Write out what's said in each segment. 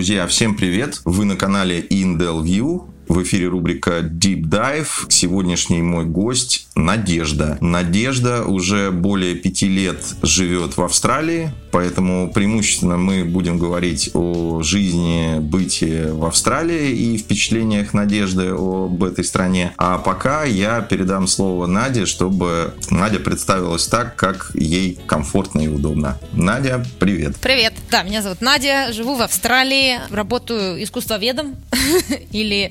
Друзья, всем привет! Вы на канале Indel View. В эфире рубрика Deep Dive. Сегодняшний мой гость Надежда. Надежда уже более пяти лет живет в Австралии, поэтому преимущественно мы будем говорить о жизни, бытии в Австралии и впечатлениях Надежды об этой стране. А пока я передам слово Наде, чтобы Надя представилась так, как ей комфортно и удобно. Надя, привет. Привет. Да, меня зовут Надя, живу в Австралии, работаю искусствоведом или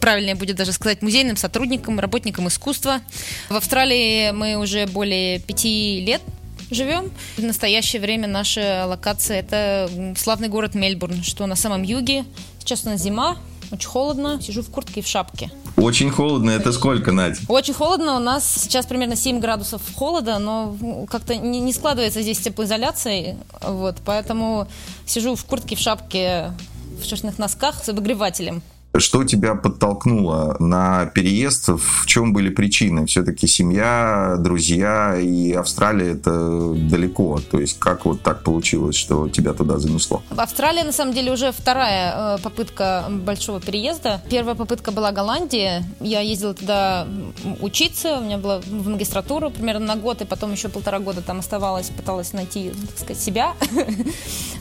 правильнее будет даже сказать, музейным сотрудником, работником искусства. В Австралии мы уже более пяти лет живем. В настоящее время наша локация – это славный город Мельбурн, что на самом юге. Сейчас у нас зима, очень холодно, сижу в куртке и в шапке. Очень холодно, это сколько, Надь? Очень холодно, у нас сейчас примерно 7 градусов холода, но как-то не, не складывается здесь теплоизоляция, вот, поэтому сижу в куртке, в шапке, в шерстяных носках с обогревателем. Что тебя подтолкнуло на переезд? В чем были причины? Все-таки семья, друзья и Австралия это далеко. То есть как вот так получилось, что тебя туда занесло? В Австралии, на самом деле, уже вторая э, попытка большого переезда. Первая попытка была Голландия. Я ездила туда учиться. У меня была в магистратуру примерно на год, и потом еще полтора года там оставалась, пыталась найти, так сказать, себя.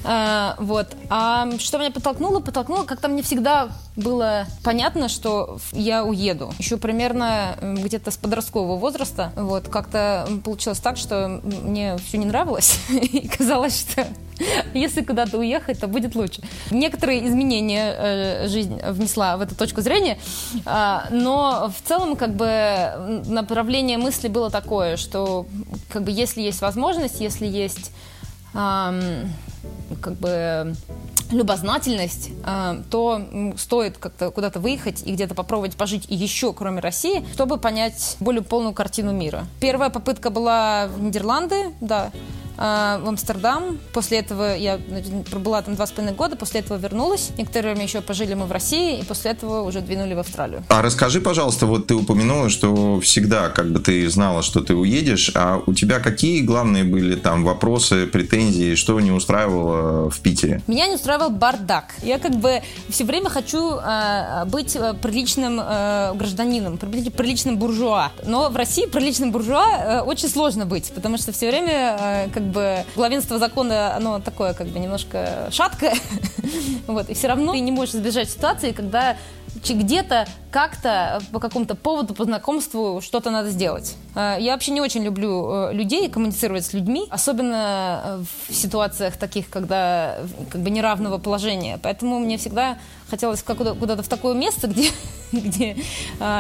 А, вот. А что меня подтолкнуло? Подтолкнуло, как-то мне всегда было понятно, что я уеду. Еще примерно где-то с подросткового возраста. Вот, как-то получилось так, что мне все не нравилось. И казалось, что если куда-то уехать, то будет лучше. Некоторые изменения э, жизнь внесла в эту точку зрения, э, но в целом как бы направление мысли было такое, что как бы если есть возможность, если есть э, как бы любознательность, э, то стоит как-то куда-то выехать и где-то попробовать пожить еще, кроме России, чтобы понять более полную картину мира. Первая попытка была в Нидерланды, да, а, в Амстердам. После этого я пробыла там два с половиной года, после этого вернулась. Некоторое время еще пожили мы в России, и после этого уже двинули в Австралию. А расскажи, пожалуйста, вот ты упомянула, что всегда как бы ты знала, что ты уедешь, а у тебя какие главные были там вопросы, претензии, что не устраивало в Питере? Меня не устраивал бардак. Я как бы все время хочу э, быть приличным э, гражданином, приличным буржуа. Но в России приличным буржуа э, очень сложно быть, потому что все время э, как бы главенство закона, оно такое как бы немножко шаткое, вот, и все равно ты не можешь избежать ситуации, когда где-то как-то по какому-то поводу, по знакомству что-то надо сделать. А, я вообще не очень люблю э, людей, коммуницировать с людьми, особенно э, в ситуациях таких, когда как бы неравного положения. Поэтому мне всегда хотелось куда-то в такое место, где, где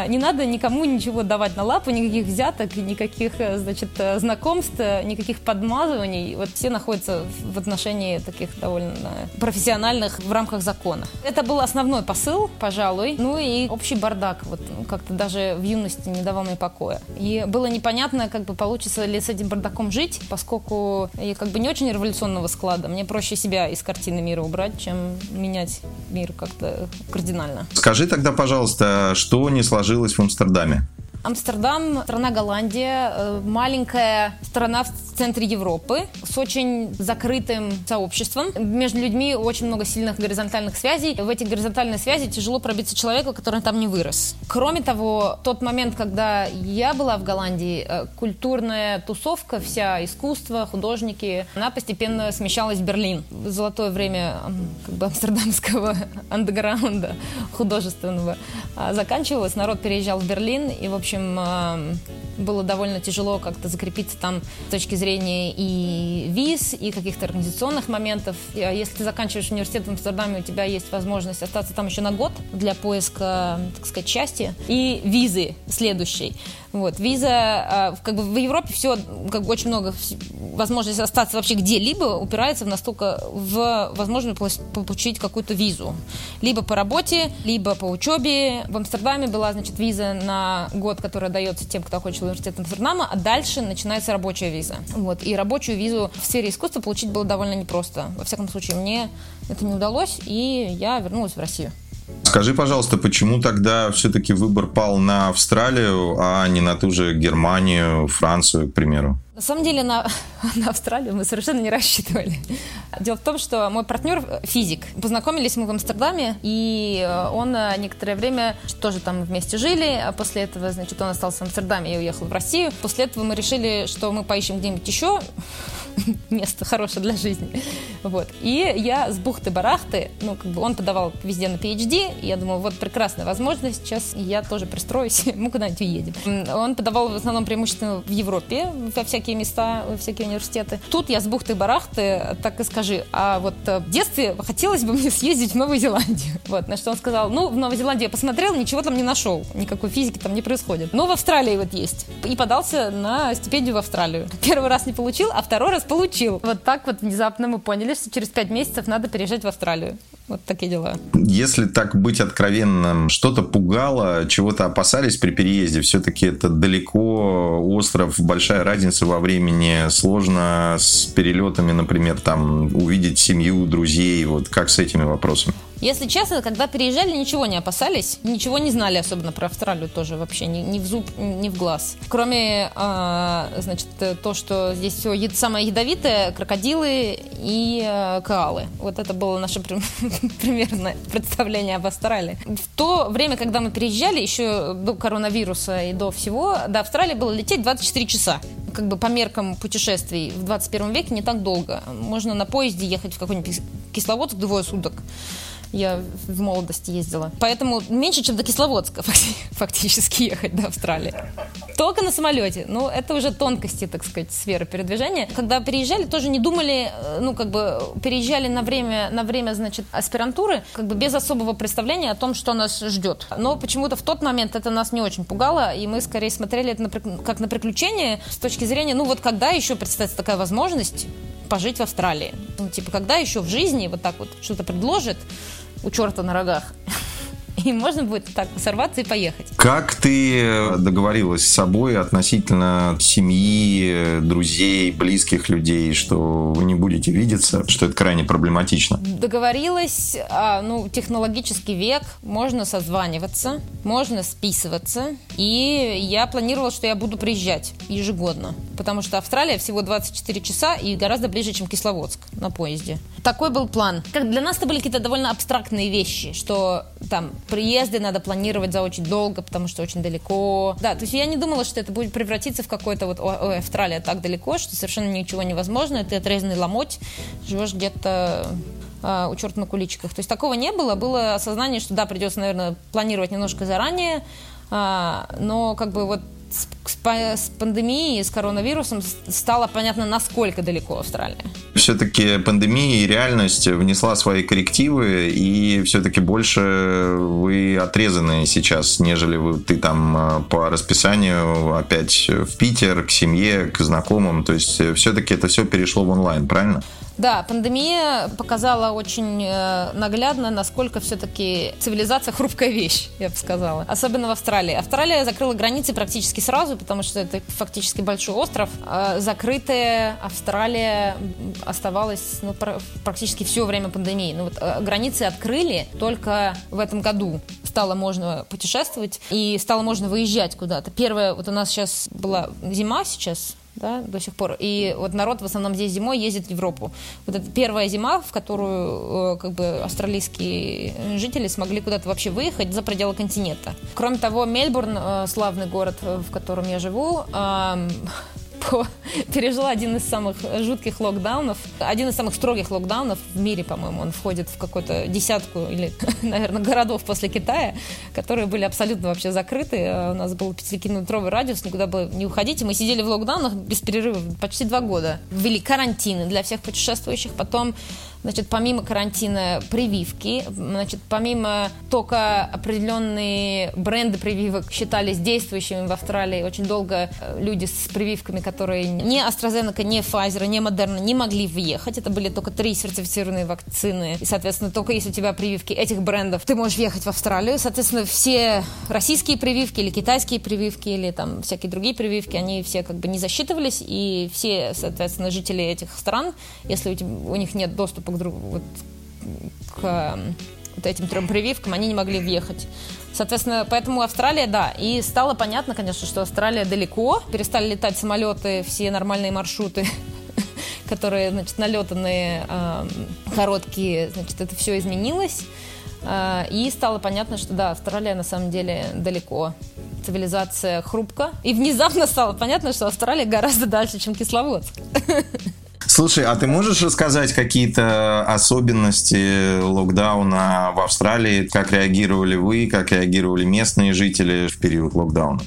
не надо никому ничего давать на лапу, никаких взяток, никаких, э, значит, знакомств, никаких подмазываний. Вот все находятся в отношении таких довольно профессиональных в рамках закона. Это был основной посыл, пожалуй. Ну и общий бардак, вот ну, как-то даже в юности не давал мне покоя. И было непонятно, как бы получится ли с этим бардаком жить, поскольку я как бы не очень революционного склада. Мне проще себя из картины мира убрать, чем менять мир как-то кардинально. Скажи тогда, пожалуйста, что не сложилось в Амстердаме? Амстердам, страна Голландия, э, маленькая страна в центре Европы с очень закрытым сообществом. Между людьми очень много сильных горизонтальных связей. В эти горизонтальные связи тяжело пробиться человеку, который там не вырос. Кроме того, тот момент, когда я была в Голландии, э, культурная тусовка, вся искусство, художники, она постепенно смещалась в Берлин. Золотое время как бы амстердамского андеграунда художественного а, заканчивалось. Народ переезжал в Берлин, и, в общем, общем, было довольно тяжело как-то закрепиться там с точки зрения и виз, и каких-то организационных моментов. А если ты заканчиваешь университет в Амстердаме, у тебя есть возможность остаться там еще на год для поиска, так сказать, счастья и визы следующей. Вот, виза, а, как бы в Европе все, как бы очень много возможности остаться вообще где-либо упирается в настолько в возможность получить какую-то визу. Либо по работе, либо по учебе. В Амстердаме была, значит, виза на год, которая дается тем, кто окончил университет Амстердама, а дальше начинается рабочая виза. Вот, и рабочую визу в сфере искусства получить было довольно непросто. Во всяком случае, мне это не удалось, и я вернулась в Россию. Скажи, пожалуйста, почему тогда все-таки выбор пал на Австралию, а не на ту же Германию, Францию, к примеру? На самом деле на, на Австралию мы совершенно не рассчитывали. Дело в том, что мой партнер физик. Познакомились мы в Амстердаме, и э, он э, некоторое время тоже там вместе жили. А после этого, значит, он остался в Амстердаме и уехал в Россию. После этого мы решили, что мы поищем где-нибудь еще место хорошее для жизни. Вот. И я с бухты-барахты, ну, как бы он подавал везде на PhD, и я думала, вот прекрасная возможность, сейчас я тоже пристроюсь, мы куда-нибудь уедем. Он подавал в основном преимущественно в Европе, во всякие места, во всякие университеты. Тут я с бухты-барахты, так и скажи, а вот э, в детстве хотелось бы мне съездить в Новую Зеландию. Вот, на что он сказал, ну, в Новой Зеландии я посмотрел, ничего там не нашел, никакой физики там не происходит. Но в Австралии вот есть. И подался на стипендию в Австралию. Первый раз не получил, а второй раз получил. Вот так вот внезапно мы поняли, что через пять месяцев надо переезжать в Австралию. Вот такие дела. Если так быть откровенным, что-то пугало, чего-то опасались при переезде, все-таки это далеко остров, большая разница во времени, сложно с перелетами, например, там увидеть семью, друзей, вот как с этими вопросами? Если честно, когда переезжали, ничего не опасались, ничего не знали, особенно про Австралию тоже вообще, ни, ни в зуб, ни в глаз. Кроме, э, значит, то, что здесь все самое ядовитое, крокодилы и э, коалы. Вот это было наше примерное представление об Австралии. В то время, когда мы переезжали, еще до коронавируса и до всего, до Австралии было лететь 24 часа как бы по меркам путешествий в 21 веке не так долго. Можно на поезде ехать в какой-нибудь Кисловодск двое суток. Я в молодости ездила. Поэтому меньше, чем до Кисловодска фактически ехать до Австралии. Только на самолете. Ну, это уже тонкости, так сказать, сферы передвижения. Когда переезжали, тоже не думали, э, ну, как бы, переезжали на время, на время, значит, аспирантуры, как бы без особого представления о том, что нас ждет. Но почему-то в тот момент это нас не очень пугало, и мы скорее смотрели это на, как на приключение с точки зрения, ну, вот когда еще представится такая возможность, пожить в Австралии. Ну, типа, когда еще в жизни вот так вот что-то предложит у черта на рогах, и можно будет так сорваться и поехать. Как ты договорилась с собой относительно семьи, друзей, близких людей, что вы не будете видеться, что это крайне проблематично? Договорилась, а, ну, технологический век, можно созваниваться, можно списываться, и я планировала, что я буду приезжать ежегодно, потому что Австралия всего 24 часа и гораздо ближе, чем Кисловодск на поезде. Такой был план. Как для нас это были какие-то довольно абстрактные вещи, что там приезды надо планировать за очень долго, потому что очень далеко. Да, то есть я не думала, что это будет превратиться в какой-то вот, ой, Австралия так далеко, что совершенно ничего невозможно, ты отрезанный ломоть, живешь где-то а, у черта на куличках. То есть такого не было, было осознание, что да, придется, наверное, планировать немножко заранее, а, но как бы вот с, с пандемией, с коронавирусом стало понятно, насколько далеко Австралия. Все-таки пандемия и реальность внесла свои коррективы, и все-таки больше вы отрезаны сейчас, нежели вы, ты там э, по расписанию опять в Питер, к семье, к знакомым. То есть э, все-таки это все перешло в онлайн, правильно? Да, пандемия показала очень э, наглядно, насколько все-таки цивилизация хрупкая вещь, я бы сказала. Особенно в Австралии. Австралия закрыла границы практически сразу, потому что это фактически большой остров. А закрытая Австралия оставалась ну, практически все время пандемии. Ну, вот, э, границы открыли только в этом году. Стало можно путешествовать и стало можно выезжать куда-то. Первое, вот у нас сейчас была зима сейчас, да, до сих пор. И вот народ в основном здесь зимой ездит в Европу. Вот это первая зима, в которую э, как бы австралийские жители смогли куда-то вообще выехать за пределы континента. Кроме того, Мельбурн, э, славный город, э, в котором я живу, пережила один из самых жутких локдаунов, один из самых строгих локдаунов в мире, по-моему. Он входит в какую-то десятку или, наверное, городов после Китая, которые были абсолютно вообще закрыты. А у нас был пятикилометровый радиус, никуда бы не уходить. И мы сидели в локдаунах без перерыва почти два года. Ввели карантины для всех путешествующих. Потом Значит, помимо карантина прививки, значит, помимо только определенные бренды прививок считались действующими в Австралии. Очень долго э, люди с прививками, которые не AstraZeneca, не Pfizer, не Moderna не могли въехать. Это были только три сертифицированные вакцины. И, соответственно, только если у тебя прививки этих брендов, ты можешь въехать в Австралию. Соответственно, все российские прививки или китайские прививки или там всякие другие прививки, они все как бы не засчитывались. И все, соответственно, жители этих стран, если у, тебя, у них нет доступа к, вот, к вот этим трем прививкам, они не могли въехать. Соответственно, поэтому Австралия, да. И стало понятно, конечно, что Австралия далеко. Перестали летать самолеты, все нормальные маршруты которые, значит, налетанные, короткие, значит, это все изменилось. Э, и стало понятно, что да, Австралия на самом деле далеко. Цивилизация хрупка. И внезапно стало понятно, что Австралия гораздо дальше, чем Кисловодск. Слушай, а ты можешь рассказать какие-то особенности локдауна в Австралии? Как реагировали вы, как реагировали местные жители в период локдауна?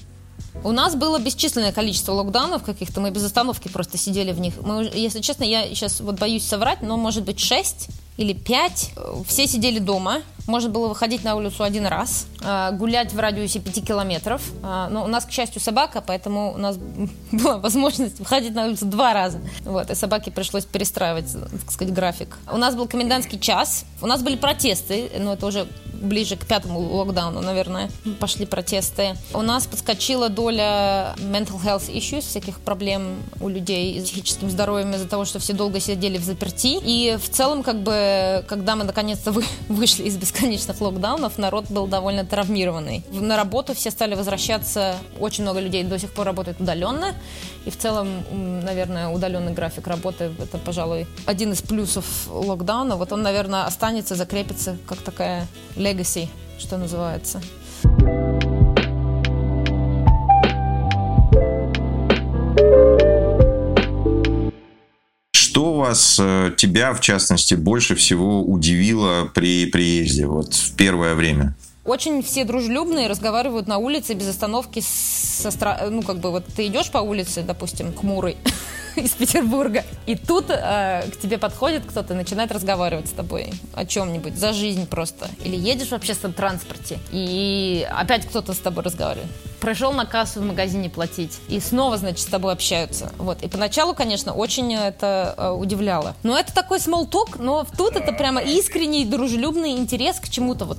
У нас было бесчисленное количество локдаунов каких-то, мы без остановки просто сидели в них. Мы, если честно, я сейчас вот боюсь соврать, но может быть шесть или пять. Все сидели дома, можно было выходить на улицу один раз, а, гулять в радиусе 5 километров. А, но у нас, к счастью, собака, поэтому у нас была возможность выходить на улицу два раза. Вот, и собаке пришлось перестраивать, так сказать, график. У нас был комендантский час, у нас были протесты, но это уже ближе к пятому локдауну, наверное, пошли протесты. У нас подскочила доля mental health issues, всяких проблем у людей с психическим здоровьем из-за того, что все долго сидели в заперти. И в целом, как бы, когда мы наконец-то вы, вышли из бесконечности бесконечных локдаунов народ был довольно травмированный. На работу все стали возвращаться, очень много людей до сих пор работают удаленно, и в целом, наверное, удаленный график работы – это, пожалуй, один из плюсов локдауна. Вот он, наверное, останется, закрепится как такая legacy, что называется. Что вас, э, тебя в частности, больше всего удивило при приезде вот в первое время? Очень все дружелюбные, разговаривают на улице без остановки со стра... Ну, как бы вот ты идешь по улице, допустим, хмурый, из Петербурга. И тут э, к тебе подходит кто-то и начинает разговаривать с тобой о чем-нибудь, за жизнь просто. Или едешь в общественном транспорте, и опять кто-то с тобой разговаривает. Пришел на кассу в магазине платить, и снова, значит, с тобой общаются. Вот. И поначалу, конечно, очень это э, удивляло. Но это такой talk, но тут это прямо искренний, дружелюбный интерес к чему-то вот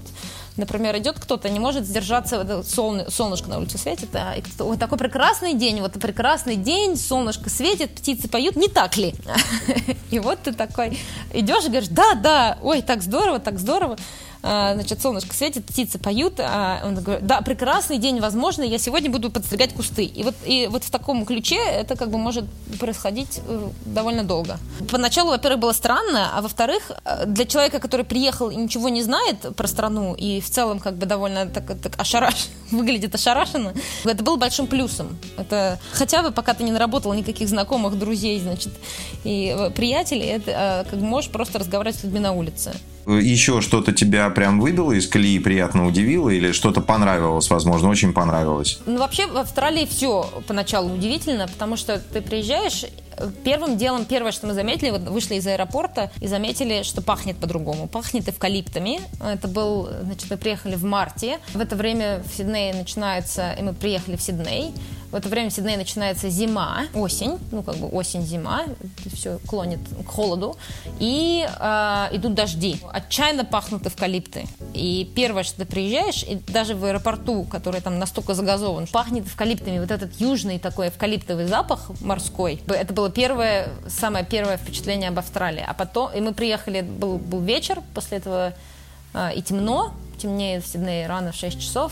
Например, идет кто-то, не может сдержаться, солны, солнышко на улице светит, а, и ой, такой прекрасный день, вот прекрасный день, солнышко светит, птицы поют, не так ли? И вот ты такой идешь и говоришь, да, да, ой, так здорово, так здорово. А, значит, солнышко светит, птицы поют, а он говорит, да, прекрасный день, возможно, я сегодня буду подстригать кусты. И вот, и вот в таком ключе это как бы может происходить э, довольно долго. Поначалу, во-первых, было странно, а во-вторых, э, для человека, который приехал и ничего не знает про страну, и в целом как бы довольно так, так ошараш, выглядит ошарашенно, это было большим плюсом. Это хотя бы пока ты не наработал никаких знакомых, друзей, значит, и э, приятелей, это как можешь просто разговаривать с людьми на улице. Еще что-то тебя прям выбило из колеи, приятно удивило, или что-то понравилось, возможно, очень понравилось? Ну, вообще, в Австралии все поначалу удивительно, потому что ты приезжаешь, первым делом, первое, что мы заметили, вот вышли из аэропорта и заметили, что пахнет по-другому. Пахнет эвкалиптами. Это был, значит, мы приехали в марте. В это время в Сиднее начинается, и мы приехали в Сидней. В это время в Сиднее начинается зима, осень, ну как бы осень-зима, все клонит к холоду, и э, идут дожди. Отчаянно пахнут эвкалипты. И первое, что ты приезжаешь, и даже в аэропорту, который там настолько загазован, пахнет эвкалиптами. Вот этот южный такой эвкалиптовый запах морской. Это было первое, самое первое впечатление об Австралии. А потом, и мы приехали, был, был вечер, после этого э, и темно, темнее в Сиднее рано в 6 часов.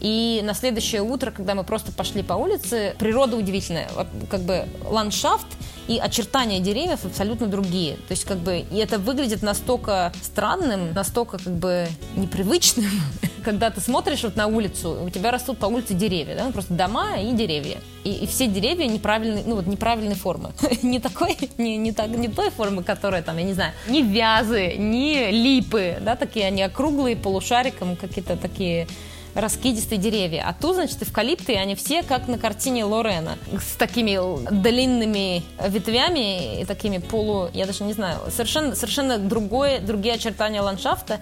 И на следующее утро, когда мы просто пошли по улице, природа удивительная. Как бы ландшафт и очертания деревьев абсолютно другие. То есть как бы и это выглядит настолько странным, настолько как бы непривычным, когда ты смотришь вот на улицу, у тебя растут по улице деревья, да, просто дома и деревья. И, и все деревья неправильной, ну вот неправильной формы. не такой, не, не, так, не той формы, которая там, я не знаю, не вязы, не липы, да, такие они округлые, полушариком, какие-то такие раскидистые деревья. А тут, значит, эвкалипты, они все как на картине Лорена, с такими длинными ветвями и такими полу, я даже не знаю, совершенно, совершенно другое, другие очертания ландшафта.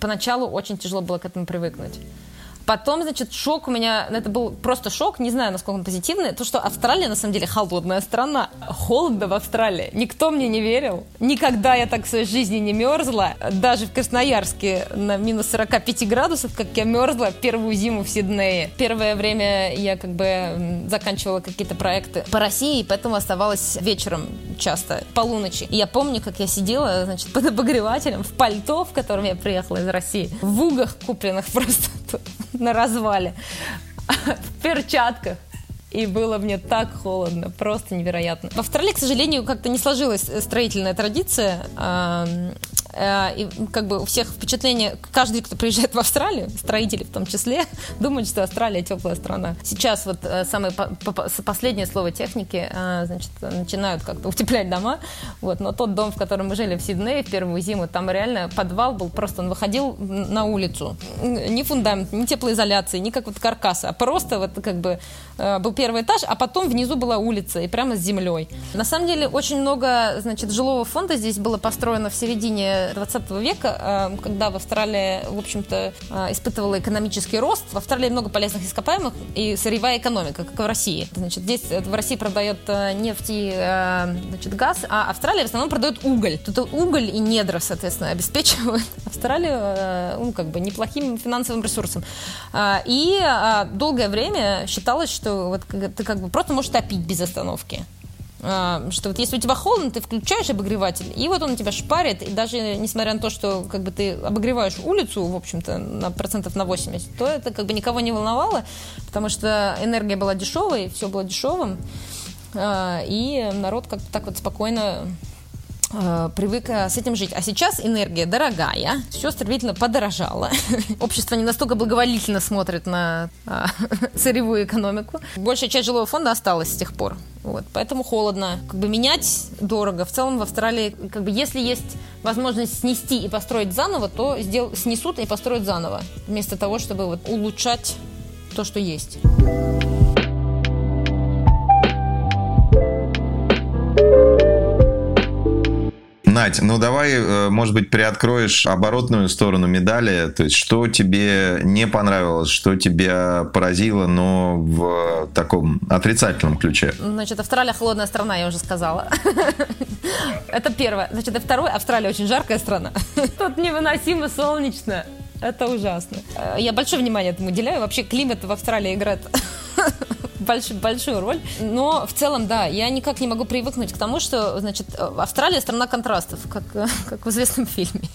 Поначалу очень тяжело было к этому привыкнуть. Потом, значит, шок у меня, это был просто шок, не знаю, насколько он позитивный, то, что Австралия, на самом деле, холодная страна. Холодно в Австралии. Никто мне не верил. Никогда я так в своей жизни не мерзла. Даже в Красноярске на минус 45 градусов, как я мерзла первую зиму в Сиднее. Первое время я как бы заканчивала какие-то проекты по России, поэтому оставалась вечером часто, полуночи. И я помню, как я сидела, значит, под обогревателем в пальто, в котором я приехала из России, в угах купленных просто на развале, в перчатках. И было мне так холодно, просто невероятно. В Австралии, к сожалению, как-то не сложилась строительная традиция. Э, и как бы у всех впечатление, каждый, кто приезжает в Австралию, строители в том числе, думает, что Австралия теплая страна. Сейчас вот э, самое последнее слово техники, э, значит, начинают как-то утеплять дома, вот, но тот дом, в котором мы жили в Сиднее в первую зиму, там реально подвал был, просто он выходил на улицу. Ни фундамент, ни теплоизоляции, ни как вот каркаса, а просто вот как бы был первый этаж, а потом внизу была улица и прямо с землей. На самом деле очень много, значит, жилого фонда здесь было построено в середине 20 века, э, когда в Австралии, в общем-то, э, испытывала экономический рост. В Австралии много полезных ископаемых и сырьевая экономика, как и в России. Значит, здесь э, в России продает нефть и значит, газ, а Австралия в основном продает уголь. Тут уголь и недра, соответственно, обеспечивают Австралию ну, как бы неплохим финансовым ресурсом. И долгое время считалось, что вот ты как бы просто можешь топить без остановки. А, что вот если у тебя холодно, ты включаешь обогреватель, и вот он тебя шпарит, и даже несмотря на то, что как бы ты обогреваешь улицу, в общем-то, на процентов на 80, то это как бы никого не волновало, потому что энергия была дешевой, все было дешевым, а, и народ как-то так вот спокойно а, привык с этим жить. А сейчас энергия дорогая, все стремительно подорожало. Общество не настолько благоволительно смотрит на а, сырьевую экономику. Большая часть жилого фонда осталась с тех пор. Вот, поэтому холодно. Как бы менять дорого. В целом в Австралии, как бы, если есть возможность снести и построить заново, то сдел... снесут и построят заново. Вместо того, чтобы вот улучшать то, что есть. Надь, ну давай, э, может быть, приоткроешь оборотную сторону медали. То есть, что тебе не понравилось, что тебя поразило, но в таком отрицательном ключе? Значит, Австралия холодная страна, я уже сказала. Это первое. Значит, и второе, Австралия очень жаркая страна. Тут невыносимо солнечно. Это ужасно. Э, я большое внимание этому уделяю. Вообще климат в Австралии играет больш, большую роль. Но в целом, да, я никак не могу привыкнуть к тому, что, значит, Австралия страна контрастов, как, как в известном фильме.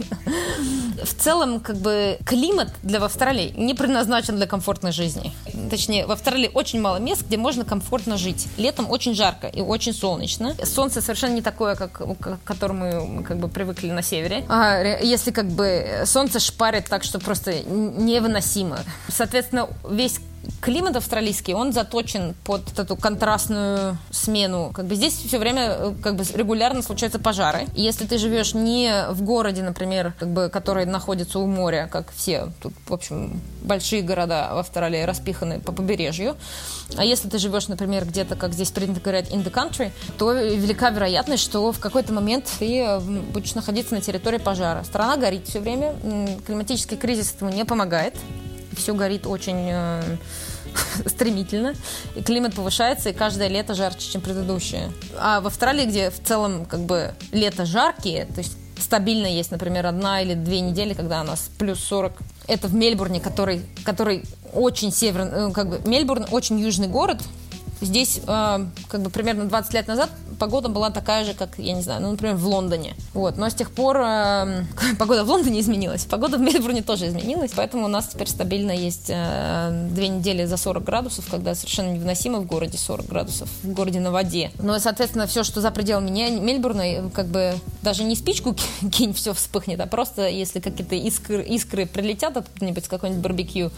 В целом, как бы, климат для Австралии не предназначен для комфортной жизни. Точнее, в Австралии очень мало мест, где можно комфортно жить. Летом очень жарко и очень солнечно. Солнце совершенно не такое, как, к которому мы как бы привыкли на севере. А если как бы солнце шпарит так, что просто невыносимо. Соответственно, весь климат австралийский, он заточен под эту контрастную смену. Как бы здесь все время э, как бы регулярно случаются пожары. И если ты живешь не в городе, например, как бы, который находится у моря, как все тут, в общем, большие города в Австралии распиханы по побережью, а если ты живешь, например, где-то, как здесь принято говорить, in the country, то велика вероятность, что в какой-то момент ты э, будешь находиться на территории пожара. Страна горит все время, климатический кризис этому не помогает все горит очень э, стремительно, и климат повышается, и каждое лето жарче, чем предыдущее. А в Австралии, где в целом как бы лето жаркие, то есть стабильно есть, например, одна или две недели, когда у нас плюс 40. Это в Мельбурне, который, который очень северный, э, как бы Мельбурн очень южный город. Здесь э, как бы примерно 20 лет назад погода была такая же, как, я не знаю, ну, например, в Лондоне. Вот. Но с тех пор э, погода в Лондоне изменилась, погода в Мельбурне тоже изменилась, поэтому у нас теперь стабильно есть э, две недели за 40 градусов, когда совершенно невыносимо в городе 40 градусов, в городе на воде. Но, соответственно, все, что за пределами Мельбурна, как бы даже не спичку кинь, все вспыхнет, а просто если какие-то искры, искры прилетят откуда-нибудь с какой-нибудь барбекю,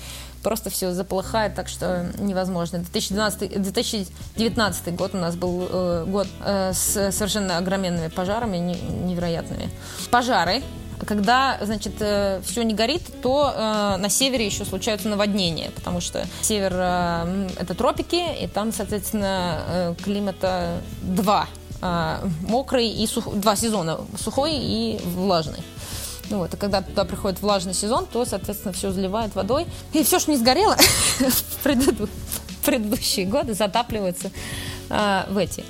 просто все заполыхает, так что невозможно. 2012, 2019 год у нас был э, год э, с совершенно огроменными пожарами, не, невероятными. Пожары когда, значит, э, все не горит, то э, на севере еще случаются наводнения, потому что север э, это тропики, и там, соответственно, климата два. Мокрый и сух... два сезона, сухой и влажный. Ну вот, и когда туда приходит влажный сезон, то, соответственно, все заливает водой. И все, что не сгорело в предыдущие годы, затапливается э, в эти.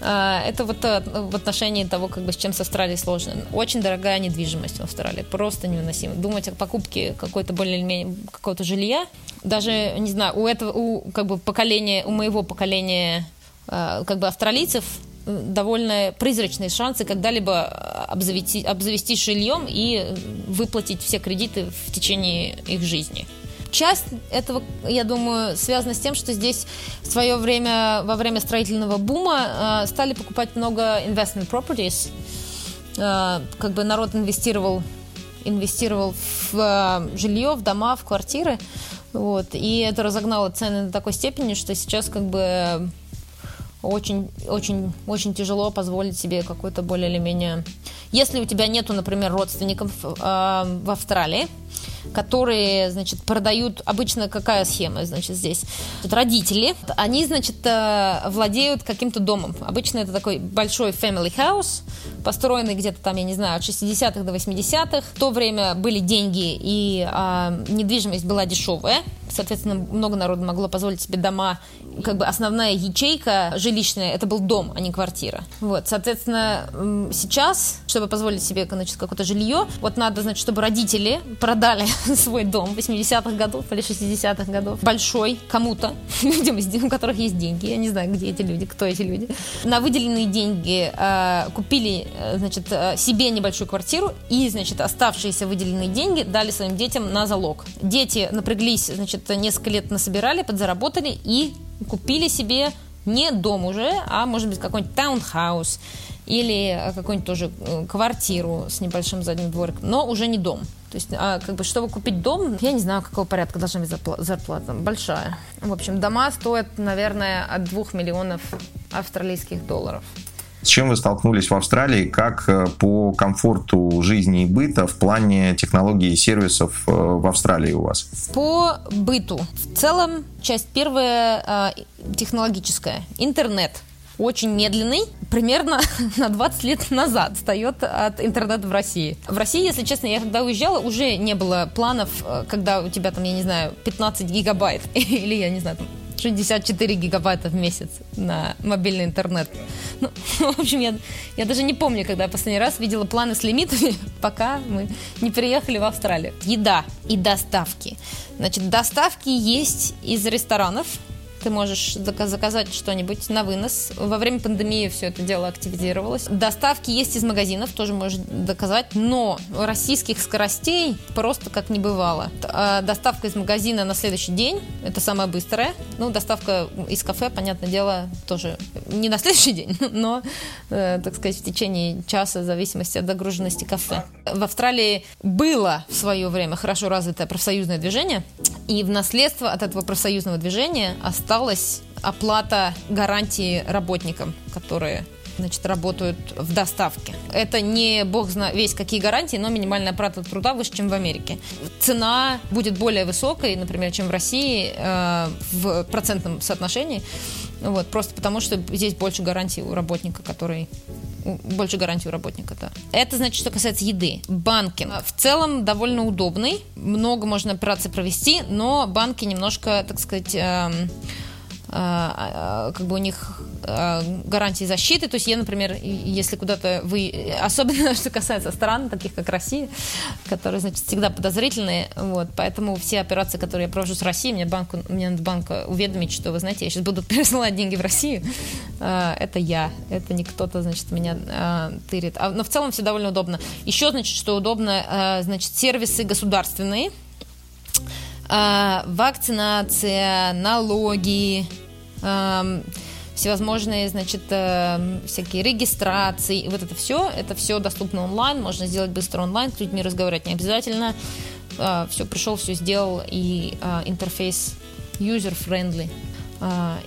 Э, это вот э, в отношении того, как бы с чем с Австралией сложно. Очень дорогая недвижимость в Австралии, просто невыносимо. Думать о покупке какой-то более-менее какого-то жилья, даже, не знаю, у этого, у как бы поколения, у моего поколения э, как бы австралийцев довольно призрачные шансы когда-либо обзавести, обзавестись жильем и выплатить все кредиты в течение их жизни. Часть этого, я думаю, связана с тем, что здесь в свое время, во время строительного бума, э, стали покупать много investment properties. Э, как бы народ инвестировал, инвестировал в э, жилье, в дома, в квартиры. Вот, и это разогнало цены до такой степени, что сейчас как бы очень, очень, очень тяжело позволить себе какой-то более или менее... Если у тебя нету, например, родственников э, в Австралии, которые, значит, продают, обычно какая схема, значит, здесь? Родители, они, значит, э, владеют каким-то домом. Обычно это такой большой family house, построенный где-то там, я не знаю, от 60-х до 80-х. В то время были деньги, и э, недвижимость была дешевая. Соответственно, много народу могло позволить себе дома. Как бы основная ячейка жилищная, это был дом, а не квартира. Вот, соответственно, сейчас, чтобы позволить себе, значит, какое-то жилье, вот надо, значит, чтобы родители продали свой дом 80-х годов или 60-х годов, большой кому-то, людям, у которых есть деньги, я не знаю, где эти люди, кто эти люди, на выделенные деньги э, купили, э, значит, э, себе небольшую квартиру и, значит, оставшиеся выделенные деньги дали своим детям на залог. Дети напряглись, значит, несколько лет насобирали, подзаработали и купили себе не дом уже, а может быть какой-нибудь таунхаус или какую-нибудь тоже квартиру с небольшим задним двориком, но уже не дом. То есть, а, как бы, чтобы купить дом, я не знаю, какого порядка должна быть зарплата. Большая. В общем, дома стоят, наверное, от 2 миллионов австралийских долларов. С чем вы столкнулись в Австралии, как э, по комфорту жизни и быта в плане технологий и сервисов э, в Австралии у вас? По быту. В целом, часть первая а, технологическая. Интернет очень медленный, примерно на 20 лет назад встает от интернета в России. В России, если честно, я когда уезжала, уже не было планов, э, когда у тебя там, я не знаю, 15 гигабайт или, я не знаю, 64 гигабайта в месяц на мобильный интернет. Ну, в общем, я, я даже не помню, когда я последний раз видела планы с лимитами, пока мы не приехали в Австралию. Еда и доставки. Значит, доставки есть из ресторанов, ты можешь заказать что-нибудь на вынос. Во время пандемии все это дело активизировалось. Доставки есть из магазинов, тоже можешь доказать, но российских скоростей просто как не бывало. А доставка из магазина на следующий день, это самая быстрая. Ну, доставка из кафе, понятное дело, тоже не на следующий день, но, э, так сказать, в течение часа, в зависимости от загруженности кафе. В Австралии было в свое время хорошо развитое профсоюзное движение, и в наследство от этого профсоюзного движения осталось осталась оплата гарантии работникам, которые значит, работают в доставке. Это не бог знает весь какие гарантии, но минимальная оплата труда выше, чем в Америке. Цена будет более высокой, например, чем в России э, в процентном соотношении. Вот, просто потому, что здесь больше гарантий у работника, который больше гарантий у работника, да. Это значит, что касается еды. Банкинг в целом довольно удобный, много можно операций провести, но банки немножко, так сказать, эм, а, а, как бы у них гарантии защиты. То есть я, например, если куда-то вы... Особенно, что касается стран, таких как Россия, которые, значит, всегда подозрительные. Вот, поэтому все операции, которые я провожу с Россией, мне, банку, мне надо банка уведомить, что, вы знаете, я сейчас буду пересылать деньги в Россию. Это я. Это не кто-то, значит, меня тырит. Но в целом все довольно удобно. Еще, значит, что удобно, значит, сервисы государственные, вакцинация, налоги, всевозможные, значит, э, всякие регистрации, вот это все, это все доступно онлайн, можно сделать быстро онлайн, с людьми разговаривать не обязательно, э, все пришел, все сделал, и э, интерфейс user-friendly,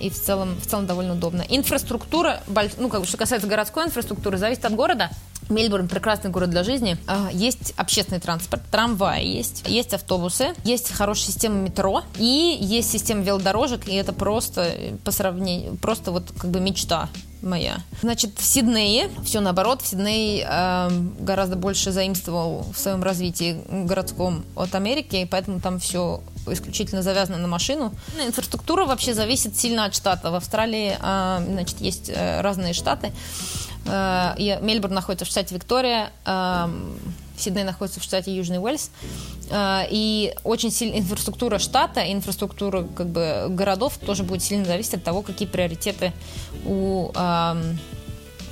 и в целом, в целом довольно удобно. Инфраструктура, ну, как бы, что касается городской инфраструктуры, зависит от города. Мельбурн прекрасный город для жизни. А, есть общественный транспорт, трамваи есть, есть автобусы, есть хорошая система метро и есть система велодорожек, и это просто э, по сравнению, просто вот как бы мечта моя. Значит, в Сиднее все наоборот. В Сиднее э, гораздо больше заимствовал в своем развитии городском от Америки, и поэтому там все исключительно завязано на машину. Инфраструктура вообще зависит сильно от штата. В Австралии, э, значит, есть э, разные штаты. Э, и Мельбурн находится в штате Виктория, эм, Сидней находится в штате Южный Уэльс. Э, и очень сильная инфраструктура штата, инфраструктура как бы городов тоже будет сильно зависеть от того, какие приоритеты у эм,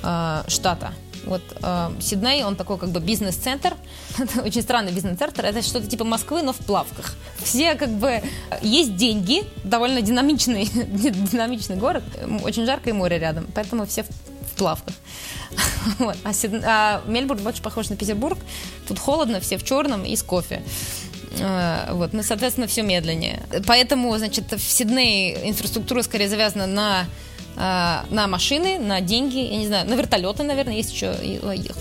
э, штата. Вот э, Сидней, он такой как бы бизнес-центр, очень странный бизнес-центр, это что-то типа Москвы, но в плавках. Все как бы, есть деньги, довольно динамичный, динамичный город, очень жарко и море рядом, поэтому все плавках. Вот. А, Сид... а Мельбурн больше похож на Петербург. Тут холодно, все в черном и с кофе. А, вот, ну, соответственно, все медленнее. Поэтому, значит, в Сиднее инфраструктура скорее завязана на на машины, на деньги, я не знаю, на вертолеты, наверное, есть еще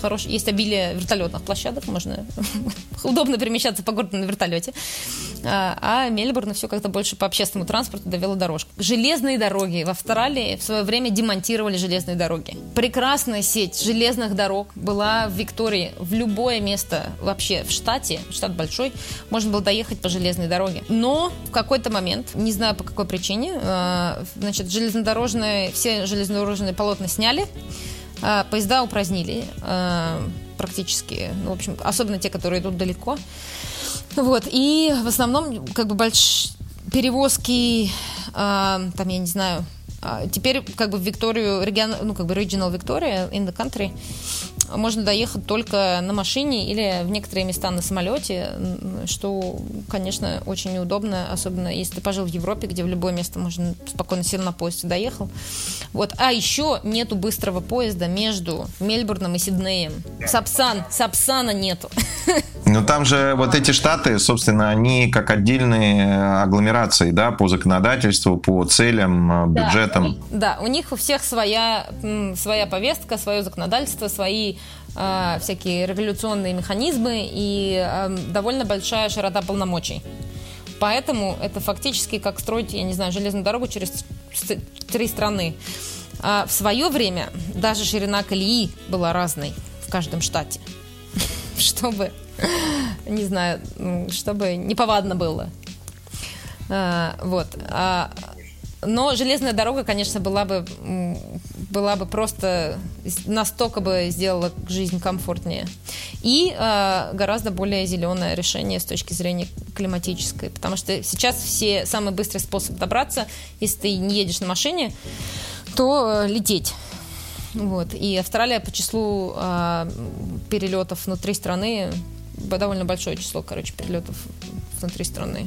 хорош, есть обилие вертолетных площадок, можно удобно перемещаться по городу на вертолете. А, а Мельбурн все как-то больше по общественному транспорту до велодорожек. Железные дороги. В Австралии в свое время демонтировали железные дороги. Прекрасная сеть железных дорог была в Виктории. В любое место вообще в штате, штат большой, можно было доехать по железной дороге. Но в какой-то момент, не знаю по какой причине, а, значит, железнодорожные, все железнодорожные полотна сняли, а, поезда упразднили практически, ну, в общем, особенно те, которые идут далеко. Вот, и в основном, как бы, больш... перевозки, э, там, я не знаю, теперь, как бы, в Викторию, регион, ну, как бы, regional Victoria in the country, можно доехать только на машине или в некоторые места на самолете, что, конечно, очень неудобно, особенно если ты пожил в Европе, где в любое место можно спокойно сел на поезд и доехал. Вот. А еще нету быстрого поезда между Мельбурном и Сиднеем. Сапсан, Сапсана нету. Ну там же вот эти штаты, собственно, они как отдельные агломерации, да, по законодательству, по целям, э, бюджетам. Да, да у них у всех своя, своя повестка, свое законодательство, свои э, всякие регуляционные механизмы и э, довольно большая широта полномочий. Поэтому это фактически как строить, я не знаю, железную дорогу через три страны. А в свое время даже ширина колеи была разной в каждом штате, чтобы, не знаю, чтобы неповадно было. А, вот. А, но железная дорога, конечно, была бы, была бы просто настолько бы сделала жизнь комфортнее. И э, гораздо более зеленое решение с точки зрения климатической. Потому что сейчас все самый быстрый способ добраться, если ты не едешь на машине, то э, лететь. Вот. И Австралия по числу э, перелетов внутри страны довольно большое число, короче, перелетов внутри страны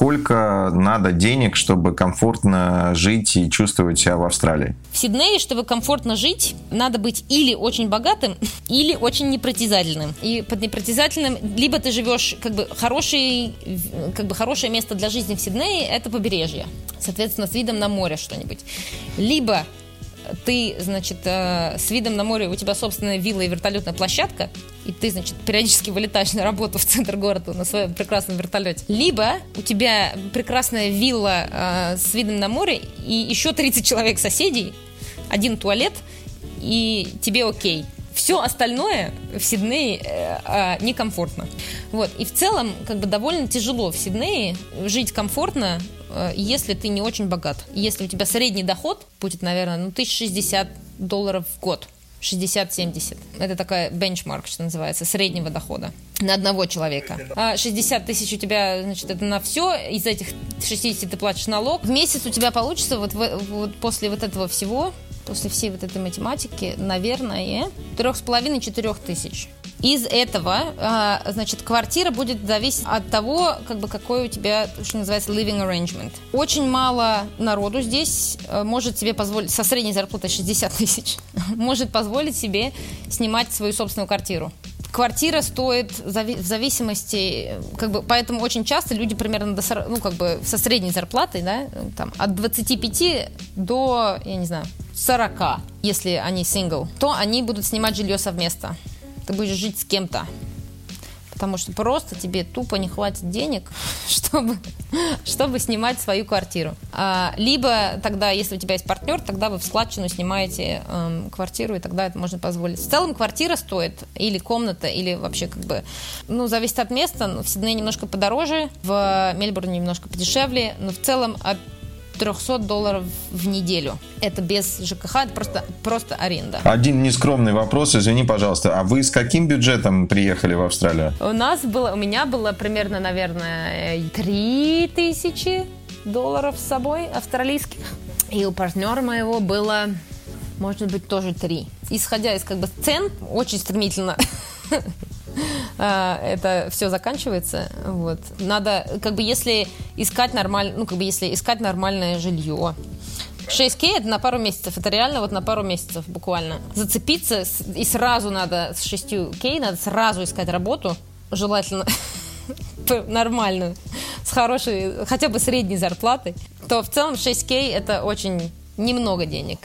сколько надо денег, чтобы комфортно жить и чувствовать себя в Австралии? В Сиднее, чтобы комфортно жить, надо быть или очень богатым, или очень непритязательным. И под непритязательным либо ты живешь как бы хороший, как бы хорошее место для жизни в Сиднее – это побережье, соответственно, с видом на море что-нибудь. Либо ты, значит, э, с видом на море, у тебя собственная вилла и вертолетная площадка, и ты, значит, периодически вылетаешь на работу в центр города на своем прекрасном вертолете. Либо у тебя прекрасная вилла э, с видом на море и еще 30 человек соседей, один туалет, и тебе окей. Все остальное в Сиднее э, э, некомфортно. Вот. И в целом, как бы довольно тяжело в Сиднее жить комфортно, если ты не очень богат. Если у тебя средний доход будет, наверное, ну, 1060 долларов в год. 60-70. Это такая бенчмарк, что называется, среднего дохода на одного человека. А 60 тысяч у тебя, значит, это на все. Из этих 60 ты платишь налог. В месяц у тебя получится вот, вот после вот этого всего после всей вот этой математики, наверное, трех с половиной четырех тысяч. Из этого, а, значит, квартира будет зависеть от того, как бы какой у тебя, что называется, living arrangement. Очень мало народу здесь э, может себе позволить, со средней зарплатой 60 тысяч, может позволить себе снимать свою собственную квартиру. Квартира стоит в зависимости, как бы, поэтому очень часто люди примерно до, ну, как бы со средней зарплатой, да, там, от 25 до, я не знаю, 40, если они сингл, то они будут снимать жилье совместно. Ты будешь жить с кем-то потому что просто тебе тупо не хватит денег, чтобы, чтобы снимать свою квартиру. А, либо тогда, если у тебя есть партнер, тогда вы в складчину снимаете эм, квартиру, и тогда это можно позволить. В целом квартира стоит, или комната, или вообще как бы, ну, зависит от места. В Сиднее немножко подороже, в Мельбурне немножко подешевле, но в целом от 300 долларов в неделю. Это без ЖКХ, это просто, просто аренда. Один нескромный вопрос, извини, пожалуйста. А вы с каким бюджетом приехали в Австралию? У нас было, у меня было примерно, наверное, 3 тысячи долларов с собой австралийских. И у партнера моего было, может быть, тоже 3. Исходя из как бы цен, очень стремительно это все заканчивается. Вот. Надо, как бы, если искать нормаль, ну, как бы, если искать нормальное жилье, 6К это на пару месяцев, это реально вот на пару месяцев буквально. Зацепиться и сразу надо с 6К, надо сразу искать работу, желательно нормальную, с хорошей, хотя бы средней зарплатой, то в целом 6К это очень немного денег.